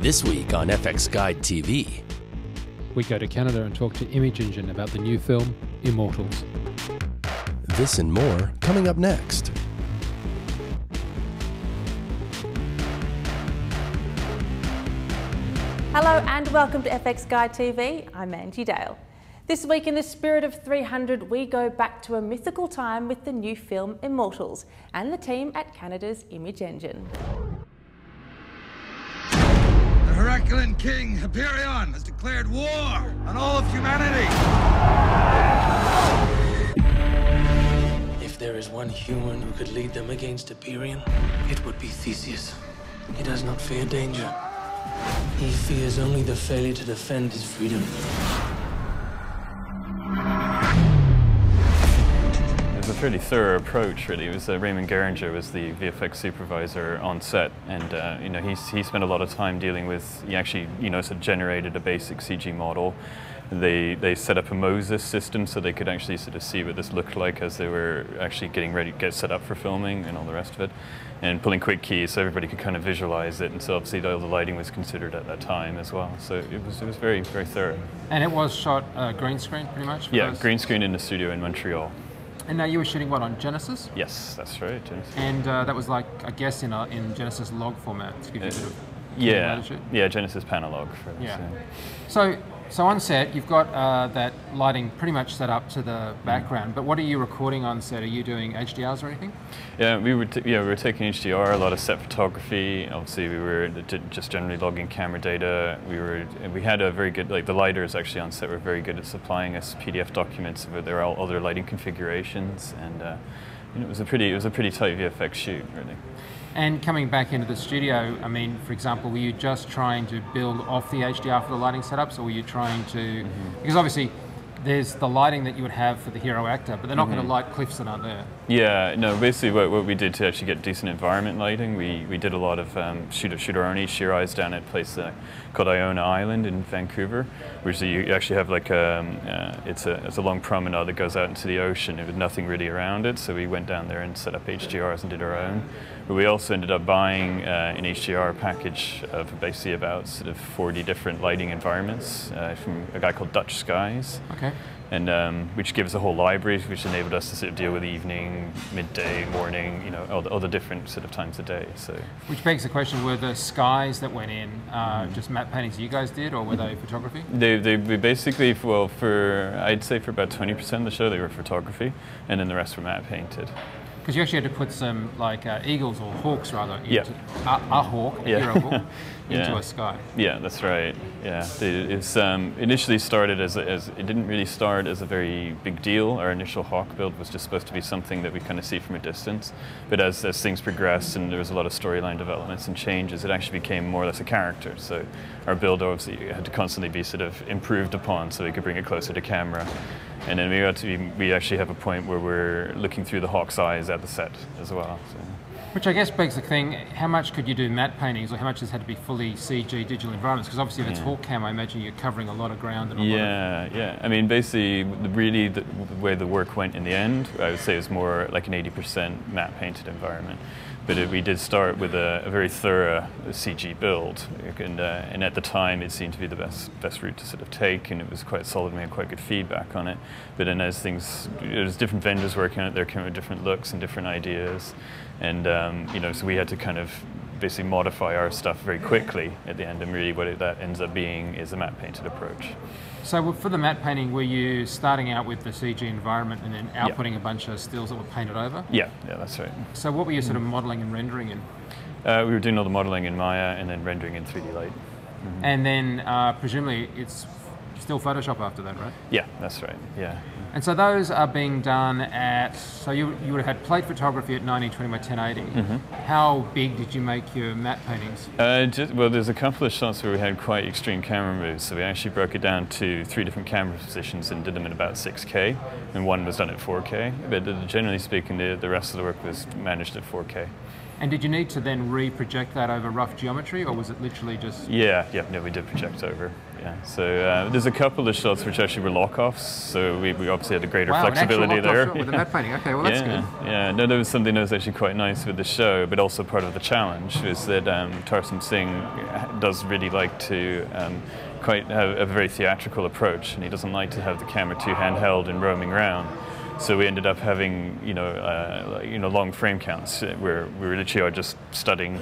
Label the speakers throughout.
Speaker 1: This week on FX Guide TV.
Speaker 2: We go to Canada and talk to Image Engine about the new film, Immortals.
Speaker 1: This and more coming up next.
Speaker 3: Hello and welcome to FX Guide TV. I'm Angie Dale. This week, in the spirit of 300, we go back to a mythical time with the new film Immortals and the team at Canada's Image Engine.
Speaker 4: The king, Hyperion, has declared war on all of humanity.
Speaker 5: If there is one human who could lead them against Hyperion, it would be Theseus. He does not fear danger. He fears only the failure to defend his freedom.
Speaker 6: Fairly thorough approach, really. It was uh, Raymond Gieringer was the VFX supervisor on set, and uh, you know he he spent a lot of time dealing with. He actually you know sort of generated a basic CG model. They they set up a Moses system so they could actually sort of see what this looked like as they were actually getting ready to get set up for filming and all the rest of it, and pulling quick keys so everybody could kind of visualize it. And so obviously all the lighting was considered at that time as well. So it was it was very very thorough.
Speaker 2: And it was shot uh, green screen pretty much?
Speaker 6: Yeah,
Speaker 2: those-
Speaker 6: green screen in the studio in Montreal.
Speaker 2: And now you were shooting what, on Genesis?
Speaker 6: Yes, that's right. Genesis.
Speaker 2: And uh, that was like, I guess, in, a, in Genesis log format to give you a bit of
Speaker 6: Yeah, yeah, Genesis Panalog for this.
Speaker 2: Yeah. So, so on set, you've got uh, that lighting pretty much set up to the background. But what are you recording on set? Are you doing HDRs or anything?
Speaker 6: Yeah, we were t- yeah we were taking HDR, a lot of set photography. Obviously, we were just generally logging camera data. We were we had a very good like the lighters actually on set were very good at supplying us PDF documents of their all other lighting configurations, and uh, you know, it was a pretty it was a pretty tight VFX shoot really.
Speaker 2: And coming back into the studio, I mean, for example, were you just trying to build off the HDR for the lighting setups, or were you trying to?
Speaker 6: Mm-hmm.
Speaker 2: Because obviously, there's the lighting that you would have for the hero actor, but they're not
Speaker 6: Mm-hmm.
Speaker 2: going to light cliffs that aren't there.
Speaker 6: Yeah, no, basically what, what we did to actually get decent environment lighting, we, we did a lot of um, shoot, shoot our own HDRIs down at a place uh, called Iona Island in Vancouver, which you actually have like um, uh, it's, a, it's a long promenade that goes out into the ocean with nothing really around it. So we went down there and set up HDRs and did our own. But we also ended up buying uh, an HDR package of basically about sort of 40 different lighting environments uh, from a guy called Dutch Skies
Speaker 2: Okay.
Speaker 6: and um, which gives us a whole library, which enabled us to sort of deal with evening, midday, morning, you know, all the, all the different sort of times of day. So
Speaker 2: Which begs the question: Were the skies that went in uh,
Speaker 6: Mm-hmm.
Speaker 2: just matte paintings you guys did, or were they photography?
Speaker 6: they, they, we basically, well, for I'd say for about 20% of the show, they were photography, and then the rest were matte painted.
Speaker 2: Because you actually had to put some like uh, eagles or hawks rather
Speaker 6: Yeah.
Speaker 2: into a, a hawk, a
Speaker 6: Yeah.
Speaker 2: hero hawk, into
Speaker 6: Yeah.
Speaker 2: a sky.
Speaker 6: Yeah, that's right. Yeah, it's um, initially started as, a, as it didn't really start as a very big deal. Our initial Hawk build was just supposed to be something that we kind of see from a distance. But as, as things progressed and there was a lot of storyline developments and changes, it actually became more or less a character. So our build obviously had to constantly be sort of improved upon so we could bring it closer to camera. And then we got to we actually have a point where we're looking through the Hawk's eyes at the set as well. So.
Speaker 2: Which I guess begs the thing: How much could you do matte paintings, or how much has had to be fully CG digital environments? Because obviously, if it's
Speaker 6: Yeah.
Speaker 2: hawk cam, I imagine you're covering a lot of ground and a lot of
Speaker 6: Yeah, yeah. I mean, basically, the- really, the, the way the work went in the end, I would say it was more like an 80% matte painted environment. But it, we did start with a, a very thorough CG build, and, uh, and at the time, it seemed to be the best best route to sort of take, and it was quite solid. We had quite good feedback on it. But then, as things, there's different vendors working on it. There came with different looks and different ideas, and um, you know, so we had to kind of basically modify our stuff very quickly at the end, and really what it, that ends up being is a matte painted approach.
Speaker 2: So for the matte painting, were you starting out with the CG environment and then
Speaker 6: Yeah.
Speaker 2: outputting a bunch of stills that were painted over?
Speaker 6: Yeah, yeah, that's right.
Speaker 2: So what were you sort of modelling and rendering in?
Speaker 6: Uh, we were doing all the modeling in Maya and then rendering in 3Delight.
Speaker 2: And then uh, presumably it's still Photoshop after that, right?
Speaker 6: Yeah, that's right. Yeah.
Speaker 2: And so those are being done at, so you, you would have had plate photography at 1920 by 1080. How big did you make your matte paintings?
Speaker 6: Uh, just, well, there's a couple of shots where we had quite extreme camera moves, so we actually broke it down to three different camera positions and did them in about 6K, and one was done at 4K. But generally speaking, the, the rest of the work was managed at 4K.
Speaker 2: And did you need to then re-project that over rough geometry, or was it literally just?
Speaker 6: Yeah, yeah, no, we did project over. Yeah, so uh, there's a couple of shots which actually were lock-offs, so we, we obviously had a greater
Speaker 2: Wow,
Speaker 6: flexibility there.
Speaker 2: shot with the painting. Okay, well that's
Speaker 6: yeah,
Speaker 2: good.
Speaker 6: yeah. No, there was something that was actually quite nice with the show, but also part of the challenge is that um, Tarsem Singh does really like to um, quite have a very theatrical approach, and he doesn't like to have the camera too handheld and roaming around. So we ended up having, you know, uh, you know, long frame counts where we literally are just studying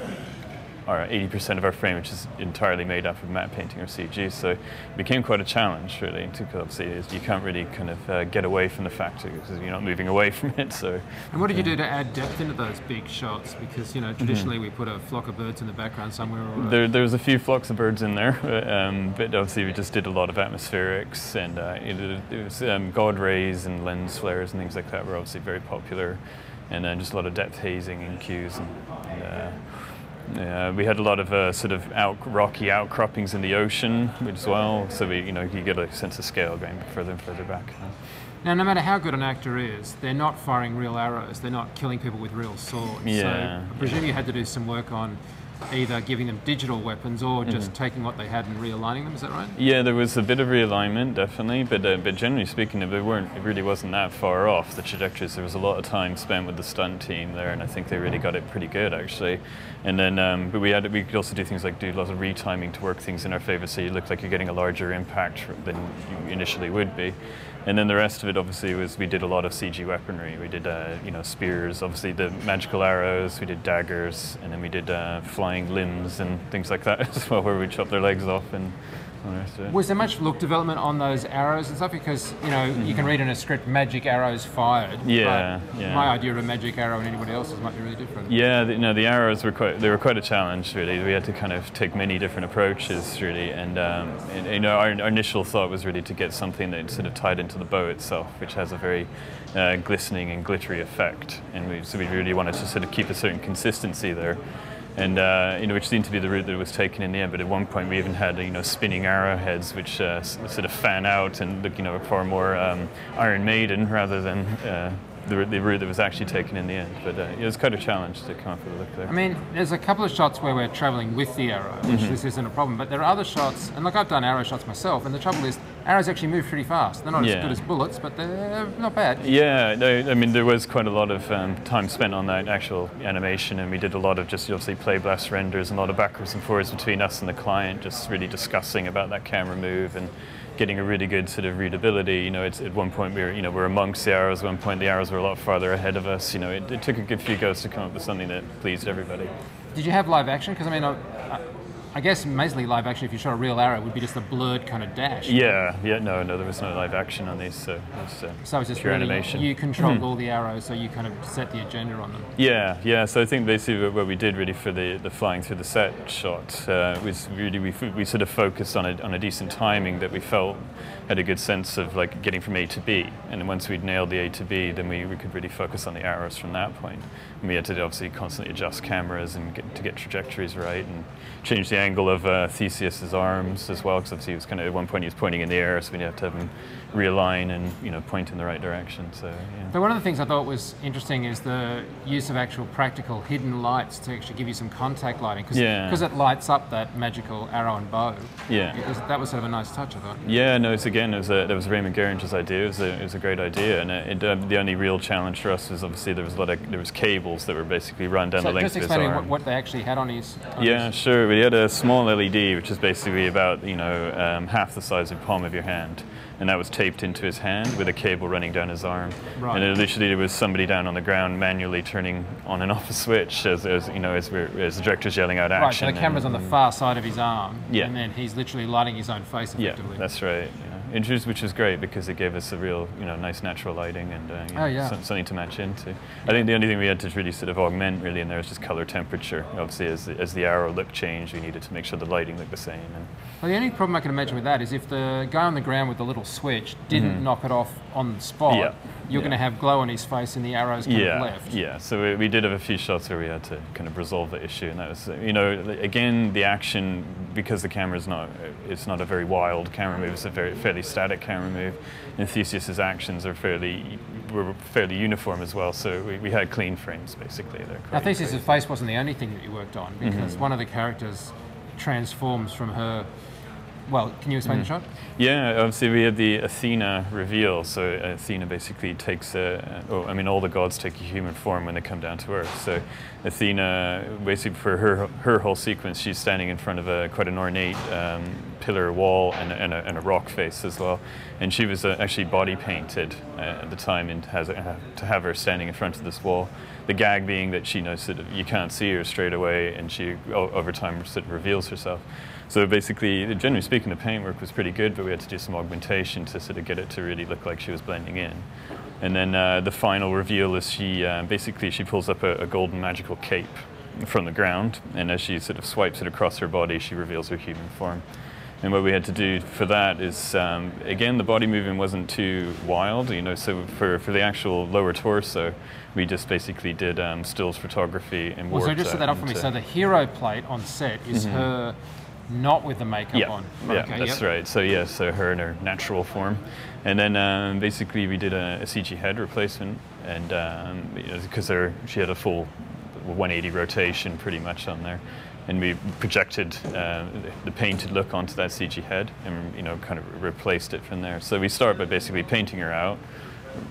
Speaker 6: our 80% of our frame, which is entirely made up of matte painting or CG. So it became quite a challenge, really. To, 'cause obviously, you can't really kind of uh, get away from the fact because you're not moving away from it. So
Speaker 2: And what did you do to add depth into those big shots? Because you know traditionally we put a flock of birds in the background somewhere. Or
Speaker 6: Mm-hmm. there, there was a few flocks of birds in there, um, but obviously we just did a lot of atmospherics and uh, it, it was um, god rays and lens flares and things like that were obviously very popular, and then just a lot of depth hazing and cues and. and uh, yeah, we had a lot of uh, sort of out, rocky outcroppings in the ocean as well, so we, you know, you get a sense of scale going further and further back.
Speaker 2: Now, no matter how good an actor is, they're not firing real arrows. They're not killing people with real swords.
Speaker 6: Yeah,
Speaker 2: So I presume you had to do some work on either giving them digital weapons or just taking what they had and realigning them. Is that right?
Speaker 6: Yeah, there was a bit of realignment, definitely, but uh, but generally speaking, it weren't it really wasn't that far off the trajectories. There was a lot of time spent with the stunt team there, and I think they really got it pretty good actually. And then, um, but we had we could also do things like do lots of retiming to work things in our favor, so you look like you're getting a larger impact than you initially would be. And then the rest of it, obviously, was we did a lot of CG weaponry. We did, uh, you know, spears, obviously the magical arrows. We did daggers, and then we did uh, flying limbs and things like that as well, where we chop their legs off and the rest of it.
Speaker 2: Was there much look development on those arrows and stuff? Because you know you can read in a script magic arrows fired.
Speaker 6: Mm-hmm. Yeah, yeah.
Speaker 2: My idea of a magic arrow and anybody else's might be really different.
Speaker 6: Yeah, the, no, the arrows were quite. They were quite a challenge, really. We had to kind of take many different approaches, really, and, um, and you know, our, our initial thought was really to get something that sort of tied into the bow itself, which has a very uh, glistening and glittery effect, and we, so we really wanted to sort of keep a certain consistency there. And uh, you know, which seemed to be the route that was taken in the end. But at one point, we even had you know spinning arrowheads, which uh, sort of fan out and look you know far more um, Iron Maiden rather than uh, the, the route that was actually taken in the end. But uh, it was quite a challenge to come up with a look there.
Speaker 2: I mean, there's a couple of shots where we're traveling with the arrow, which
Speaker 6: Mm-hmm.
Speaker 2: this isn't a problem. But there are other shots, and look, I've done arrow shots myself, and the trouble is, arrows actually move pretty fast. They're not as good as bullets, but they're not bad.
Speaker 6: Yeah, no, I mean there was quite a lot of um, time spent on that actual animation, and we did a lot of just obviously play blast renders and a lot of backwards and forwards between us and the client, just really discussing about that camera move and getting a really good sort of readability. You know, it's, at one point we were you know we're amongst the arrows. At one point the arrows were a lot farther ahead of us. You know, it, it took a good few goes to come up with something that pleased everybody.
Speaker 2: Did you have live action? Because I mean, I- I guess basically live action, if you shot a real arrow, would be just a blurred kind of dash.
Speaker 6: Yeah, yeah, no, no, there was no live action on these, so it was uh,
Speaker 2: So it's just really,
Speaker 6: animation.
Speaker 2: you controlled all the arrows, so you kind of set the agenda on them.
Speaker 6: Yeah, yeah. So I think basically what- we did really for the, the flying through the set shot uh, was really we, we sort of focused on a, on a decent timing that we felt had a good sense of like getting from A to B. And once we'd nailed the A to B, then we, we could really focus on the arrows from that point. And we had to obviously constantly adjust cameras and get, to get trajectories right and change the angle of uh, Theseus's arms as well because obviously he was kind of at one point he was pointing in the air, so we had to have him realign and you know point in the right direction. So yeah.
Speaker 2: But one of the things I thought was interesting is the use of actual practical hidden lights to actually give you some contact lighting, because
Speaker 6: Yeah.
Speaker 2: it lights up that magical arrow and bow.
Speaker 6: Yeah.
Speaker 2: It was, that was sort of a nice touch, I thought.
Speaker 6: Yeah, no, it's again, it was, a, that was Raymond Gieringer's idea. It was a, it was a great idea, and it, uh, the only real challenge for us was obviously there was a lot of there was cables that were basically run down
Speaker 2: So
Speaker 6: the length
Speaker 2: just
Speaker 6: of his
Speaker 2: explaining
Speaker 6: arm.
Speaker 2: what, what they actually had on his. On
Speaker 6: yeah,
Speaker 2: his-
Speaker 6: sure. We had a small LED, which is basically about you know um, half the size of the palm of your hand, and that was taped into his hand with a cable running down his arm.
Speaker 2: Right.
Speaker 6: And it literally there was somebody down on the ground manually turning on and off a switch as, as you know as, we're, as the director's yelling out action.
Speaker 2: Right, so the camera's on the far side of his arm,
Speaker 6: Yeah.
Speaker 2: and then he's literally lighting his own face
Speaker 6: Yeah,
Speaker 2: effectively.
Speaker 6: that's right. Yeah. Which was, which was great because it gave us a real, you know, nice natural lighting and uh, you know,
Speaker 2: Oh, yeah.
Speaker 6: some- something to match into. I think the only thing we had to really sort of augment really in there is just color temperature. Obviously, as the, as the arrow look changed, we needed to make sure the lighting looked the same. And
Speaker 2: Well, the only problem I can imagine with that is if the guy on the ground with the little switch didn't knock it off on the spot,
Speaker 6: Mm-hmm. Yeah,
Speaker 2: you're
Speaker 6: yeah.
Speaker 2: going to have glow on his face and the arrows kind
Speaker 6: yeah,
Speaker 2: of left.
Speaker 6: yeah. So we, we did have a few shots where we had to kind of resolve the issue, and that was, you know, again the action because the camera is not, it's not a very wild camera move. It's a very fairly static camera move. And Theseus's actions are fairly were fairly uniform as well. So we, we had clean frames basically.
Speaker 2: Now,
Speaker 6: quite-
Speaker 2: Theseus'
Speaker 6: quite-
Speaker 2: face wasn't the only thing that you worked on because
Speaker 6: Mm-hmm.
Speaker 2: one of the characters transforms from her. Well, can you explain the shot?
Speaker 6: Yeah, obviously we had the Athena reveal. So Athena basically takes a, oh, I mean, all the gods take a human form when they come down to Earth. So Athena, basically for her her whole sequence, she's standing in front of a quite an ornate um, pillar wall and, a- and, a, and a rock face as well. And she was uh, actually body painted uh, at the time, and has uh, to have her standing in front of this wall. The gag being that she knows that you can't see her straight away, and she over time sort of reveals herself. So basically, generally speaking, the paintwork was pretty good, but we had to do some augmentation to sort of get it to really look like she was blending in. And then uh, the final reveal is she uh, basically she pulls up a, a golden magical cape from the ground, and as she sort of swipes it across her body, she reveals her human form. And what we had to do for that is, um, again, the body movement wasn't too wild, you know. So for, for the actual lower torso, we just basically did um, stills photography and
Speaker 2: Well, so just set that up for me. So the hero plate on set is her not with the makeup
Speaker 6: yeah,
Speaker 2: on.
Speaker 6: yeah,
Speaker 2: Okay,
Speaker 6: that's
Speaker 2: yep.
Speaker 6: right. So yeah, so her in her natural form, and then um, basically we did a, a CG head replacement, and um, because you know, she had a full 180 rotation pretty much on there, and we projected uh, the- the painted look onto that CG head, and you know kind of replaced it from there. So we start by basically painting her out,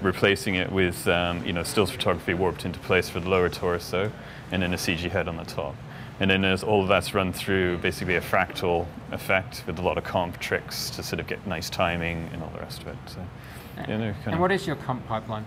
Speaker 6: replacing it with um, you know stills photography warped into place for the lower torso, and then a CG head on the top. And then as all of that's run through basically a fractal effect with a lot of comp tricks to sort of get nice timing and all the rest of it. So, yeah, they're kind
Speaker 2: And what is your comp pipeline?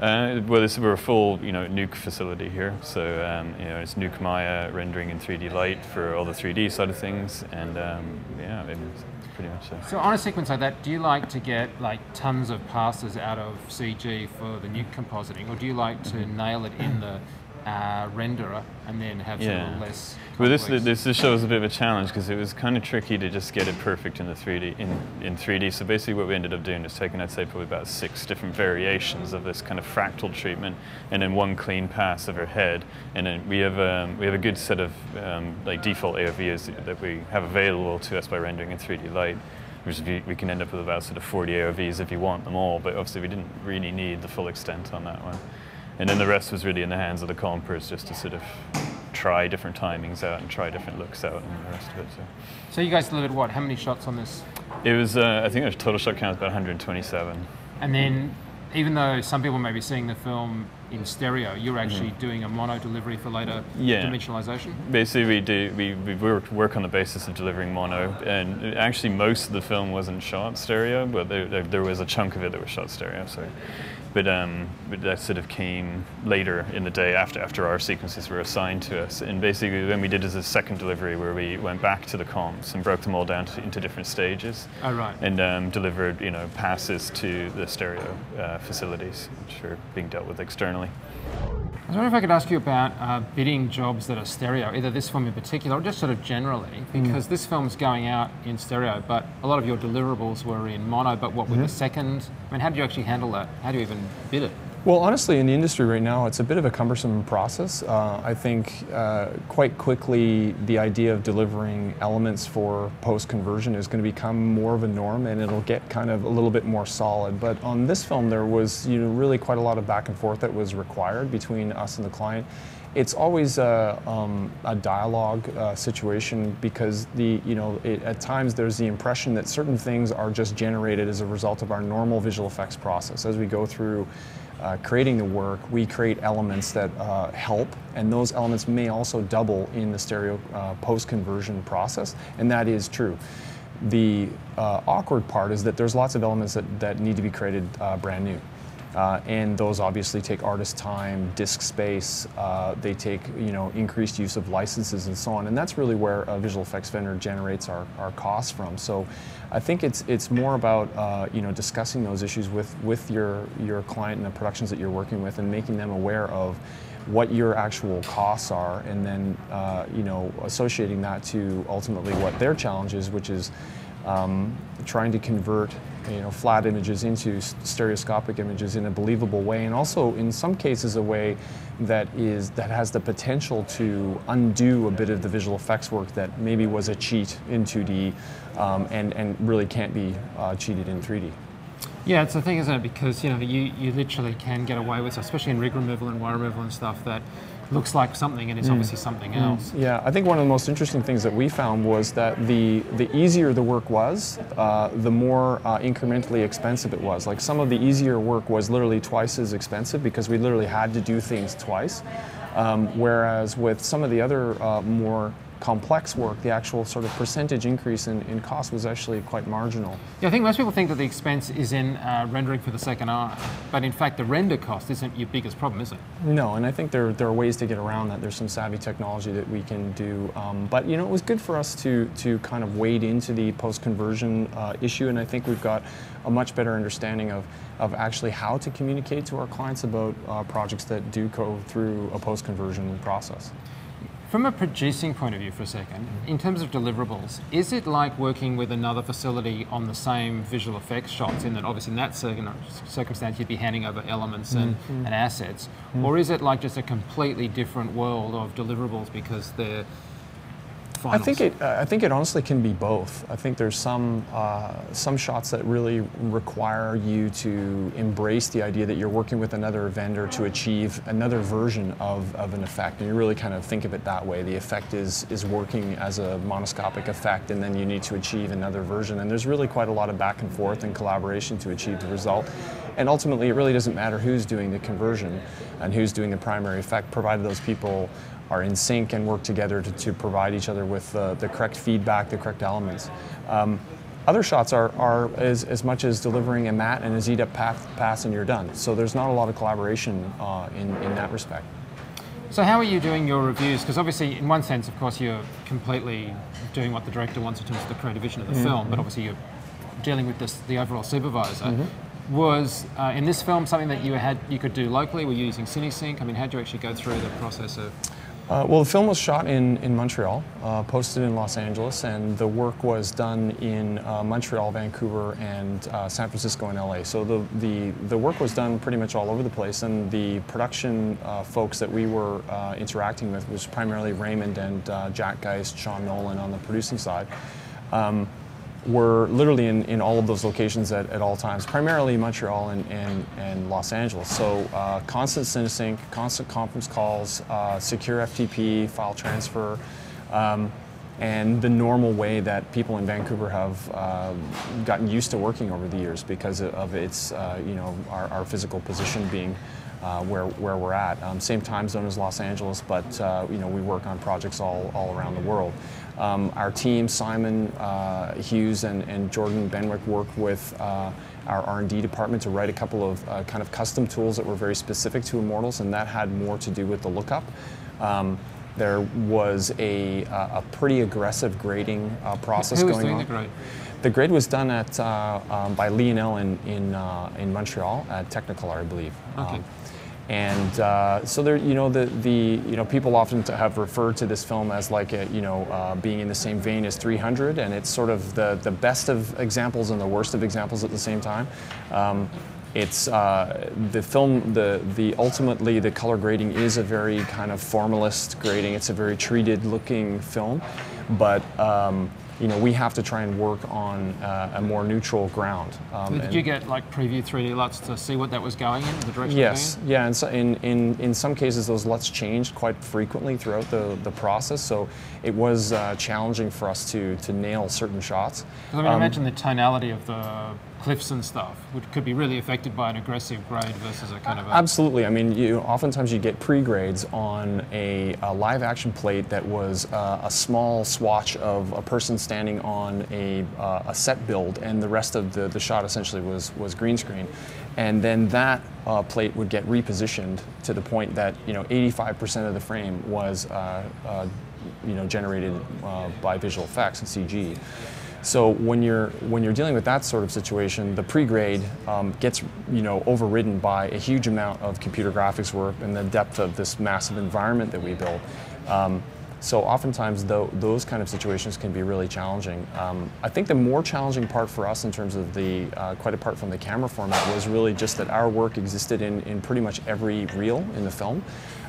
Speaker 6: uh, well, this, we're a full, you know, Nuke facility here. So, um, you know, it's Nuke Maya rendering in 3Delight for all the 3D side of things, and um, yeah, it's pretty much. Uh,
Speaker 2: So on a sequence like that, do you like to get like tons of passes out of CG for the nuke compositing, or do you like to nail it in the uh, renderer and then have sort
Speaker 6: Yeah.
Speaker 2: of less?
Speaker 6: Well, this, this this show was a bit of a challenge because it was kind of tricky to just get it perfect in the 3D in, in 3D. So basically, what we ended up doing is taking, I'd say, probably about six different variations of this kind of fractal treatment, and then one clean pass of her head. And then we have um, we have a good set of um, like default AOVs that we have available to us by rendering in 3Delight. Which we, we can end up with about sort of 40 AOVs if you want them all, but obviously we didn't really need the full extent on that one. And then the rest was really in the hands of the compers just to sort of try different timings out and try different looks out and the rest of it. So
Speaker 2: So you guys delivered what? How many shots on this?
Speaker 6: it was, uh, I think the total shot count was about 127.
Speaker 2: And then, even though some people may be seeing the film in stereo, you're actually doing a mono delivery for later
Speaker 6: Mm-hmm. Yeah.
Speaker 2: dimensionalization.
Speaker 6: Basically, we do we, we work, work on the basis of delivering mono, and actually most of the film wasn't shot stereo, but there, there, there was a chunk of it that was shot stereo. So, but um, but that sort of came later in the day after after our sequences were assigned to us, and basically then we did as a second delivery where we went back to the comps and broke them all down to, into different stages.
Speaker 2: Oh, right.
Speaker 6: And um, delivered you know passes to the stereo uh, facilities, which are being dealt with externally.
Speaker 2: I was wondering if I could ask you about uh, bidding jobs that are stereo, either this film in particular or just sort of generally, because this film's going out in stereo, but a lot of your deliverables were in mono, but what with the second? I mean, how do you actually handle that? How do you even bid it?
Speaker 7: Well, honestly, in the industry right now, it's a bit of a cumbersome process. Uh, I think uh, quite quickly the idea of delivering elements for post conversion is going to become more of a norm, and it'll get kind of a little bit more solid. But on this film, there was you know really quite a lot of back and forth that was required between us and the client. It's always a, um, a dialogue uh, situation because the you know it, at times there's the impression that certain things are just generated as a result of our normal visual effects process as we go through uh, creating the work, we create elements that uh, help, and those elements may also double in the stereo uh, post conversion process, and that is true. The uh, awkward part is that there's lots of elements that, that need to be created uh, brand new. Uh, and those obviously take artist time, disk space. Uh, they take you know increased use of licenses and so on. And that's really where a visual effects vendor generates our, our costs from. So I think it's it's more about uh, you know discussing those issues with with your your client and the productions that you're working with, and making them aware of what your actual costs are, and then uh, you know associating that to ultimately what their challenge is, which is um, trying to convert you know flat images into stereoscopic images in a believable way, and also in some cases a way that is that has the potential to undo a bit of the visual effects work that maybe was a cheat in 2D, um, and and really can't be uh, cheated in 3D.
Speaker 2: Yeah, it's the thing, isn't it? Because you know you, you literally can get away with, especially in rig removal and wire removal and stuff, that looks like something and it's obviously something else.
Speaker 7: Yeah, I think one of the most interesting things that we found was that the the easier the work was, uh, the more uh, incrementally expensive it was. Like some of the easier work was literally twice as expensive because we literally had to do things twice. Um, whereas with some of the other uh, more complex work, the actual sort of percentage increase in, in cost was actually quite marginal.
Speaker 2: Yeah, I think most people think that the expense is in uh, rendering for the second eye, but in fact the render cost isn't your biggest problem, is it?
Speaker 7: No, and I think there, there are ways to get around that. There's some savvy technology that we can do. Um, but you know, it was good for us to, to kind of wade into the post-conversion uh, issue, and I think we've got a much better understanding of, of actually how to communicate to our clients about uh, projects that do go through a post-conversion process.
Speaker 2: From a producing point of view for a second, in terms of deliverables, is it like working with another facility on the same visual effects shots in that obviously in that circumstance you'd be handing over elements and, mm-hmm. and assets, mm-hmm. or is it like just a completely different world of deliverables because they're finals?
Speaker 7: I think it. I think it honestly can be both. I think there's some uh, some shots that really require you to embrace the idea that you're working with another vendor to achieve another version of, of an effect, and you really kind of think of it that way. The effect is is working as a monoscopic effect, and then you need to achieve another version. And there's really quite a lot of back and forth and collaboration to achieve the result. And ultimately, it really doesn't matter who's doing the conversion and who's doing the primary effect, provided those people are in sync and work together to, to provide each other with uh, the correct feedback, the correct elements. Um, other shots are, are as, as much as delivering a matte and a path, pass and you're done. So there's not a lot of collaboration uh, in, in that respect.
Speaker 2: So how are you doing your reviews? Because obviously, in one sense, of course, you're completely doing what the director wants in terms of the creative vision of the mm-hmm. film, but obviously you're dealing with this, the overall supervisor. Mm-hmm. Was uh, in this film something that you had you could do locally? Were you using CineSync? I mean, how did you actually go through the process of?
Speaker 7: Uh, well, the film was shot in, in Montreal, uh, posted in Los Angeles, and the work was done in uh, Montreal, Vancouver, and uh, San Francisco and LA. So the, the, the work was done pretty much all over the place, and the production uh, folks that we were interacting with was primarily Raymond and Jack Geist, Sean Nolan on the producing side. Um, were literally in, in all of those locations at, at all times, primarily Montreal and, and, and Los Angeles. So uh, constant CineSync, constant conference calls, uh, secure FTP, file transfer, um, and the normal way that people in Vancouver have uh, gotten used to working over the years because of its, uh, you know, our, our physical position being uh, where, where we're at. Um, same time zone as Los Angeles, but uh, you know we work on projects all, all around the world. Um, our team, Simon uh, Hughes and, and Jordan Benwick, worked with uh, our R&D department to write a couple of uh, kind of custom tools that were very specific to Immortals, and that had more to do with the lookup. Um, there was a, a pretty aggressive grading uh, process
Speaker 2: Who
Speaker 7: going
Speaker 2: doing
Speaker 7: on.
Speaker 2: The grade?
Speaker 7: The grade was done at uh, um, by Lionel in in, uh, in Montreal at Technicolor, I believe.
Speaker 2: Okay.
Speaker 7: And uh, so there, you know, the, the you know people often have referred to this film as like a, you know uh, being in the same vein as 300, and it's sort of the the best of examples and the worst of examples at the same time. Um, it's uh, the film the the ultimately the color grading is a very kind of formalist grading. It's a very treated looking film, but um, you know, we have to try and work on uh, a more neutral ground.
Speaker 2: Um, Did you get like preview 3D LUTs to see what that was going in, the direction?
Speaker 7: Yes, yeah, and so in, in, in some cases those LUTs changed quite frequently throughout the, the process, so it was uh, challenging for us to, to nail certain shots.
Speaker 2: I mean, um, imagine the tonality of the cliffs and stuff, which could be really affected by an aggressive grade versus a kind of a
Speaker 7: absolutely. I mean, you oftentimes you get pre-grades on a, a live action plate that was uh, a small swatch of a person standing on a, uh, a set build, and the rest of the, the shot essentially was was green screen, and then that uh, plate would get repositioned to the point that you know 85% of the frame was uh, uh, you know generated uh, by visual effects and CG. So when you're when you're dealing with that sort of situation, the pre-grade um, gets you know overridden by a huge amount of computer graphics work and the depth of this massive environment that we build. Um, so oftentimes th- those kind of situations can be really challenging. Um, I think the more challenging part for us in terms of the, uh, quite apart from the camera format, was really just that our work existed in, in pretty much every reel in the film.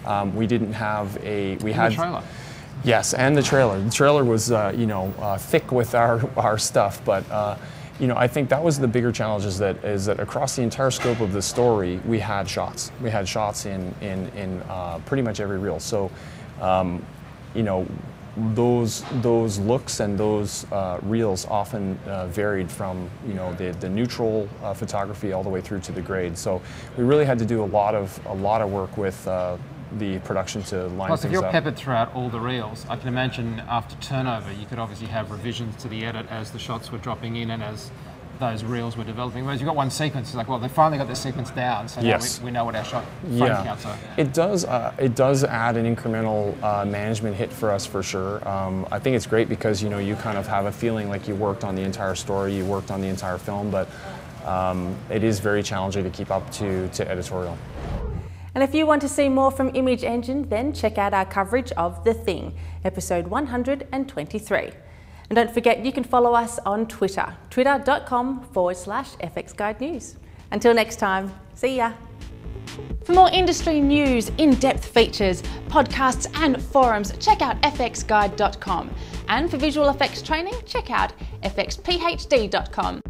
Speaker 7: Um, we didn't have a, we
Speaker 2: in
Speaker 7: had-. Yes, and the trailer. The trailer was, uh, you know, uh, thick with our, our stuff, but uh, you know, I think that was the bigger challenge is that is that across the entire scope of the story, we had shots. We had shots in in in uh, pretty much every reel. So, um, you know, those those looks and those uh, reels often uh, varied from you know the, the neutral photography all the way through to the grade. So we really had to do a lot of a lot of work with the production to line
Speaker 2: Plus, if you're
Speaker 7: up.
Speaker 2: peppered throughout all the reels, I can imagine after turnover, you could obviously have revisions to the edit as the shots were dropping in and as those reels were developing. Whereas you've got one sequence, it's like, well, they finally got this sequence down, so
Speaker 7: Yes.
Speaker 2: now we, we know what our shot
Speaker 7: yeah,
Speaker 2: counts are.
Speaker 7: it does. Uh, it does add an incremental uh, management hit for us for sure. Um, I think it's great because you know you kind of have a feeling like you worked on the entire story, you worked on the entire film, but um, it is very challenging to keep up to to editorial.
Speaker 3: And if you want to see more from Image Engine, then check out our coverage of The Thing, episode 123. And don't forget, you can follow us on Twitter, twitter.com forward slash FX Guide News. Until next time, see ya. For more industry news, in depth features, podcasts, and forums, check out fxguide.com. And for visual effects training, check out fxphd.com.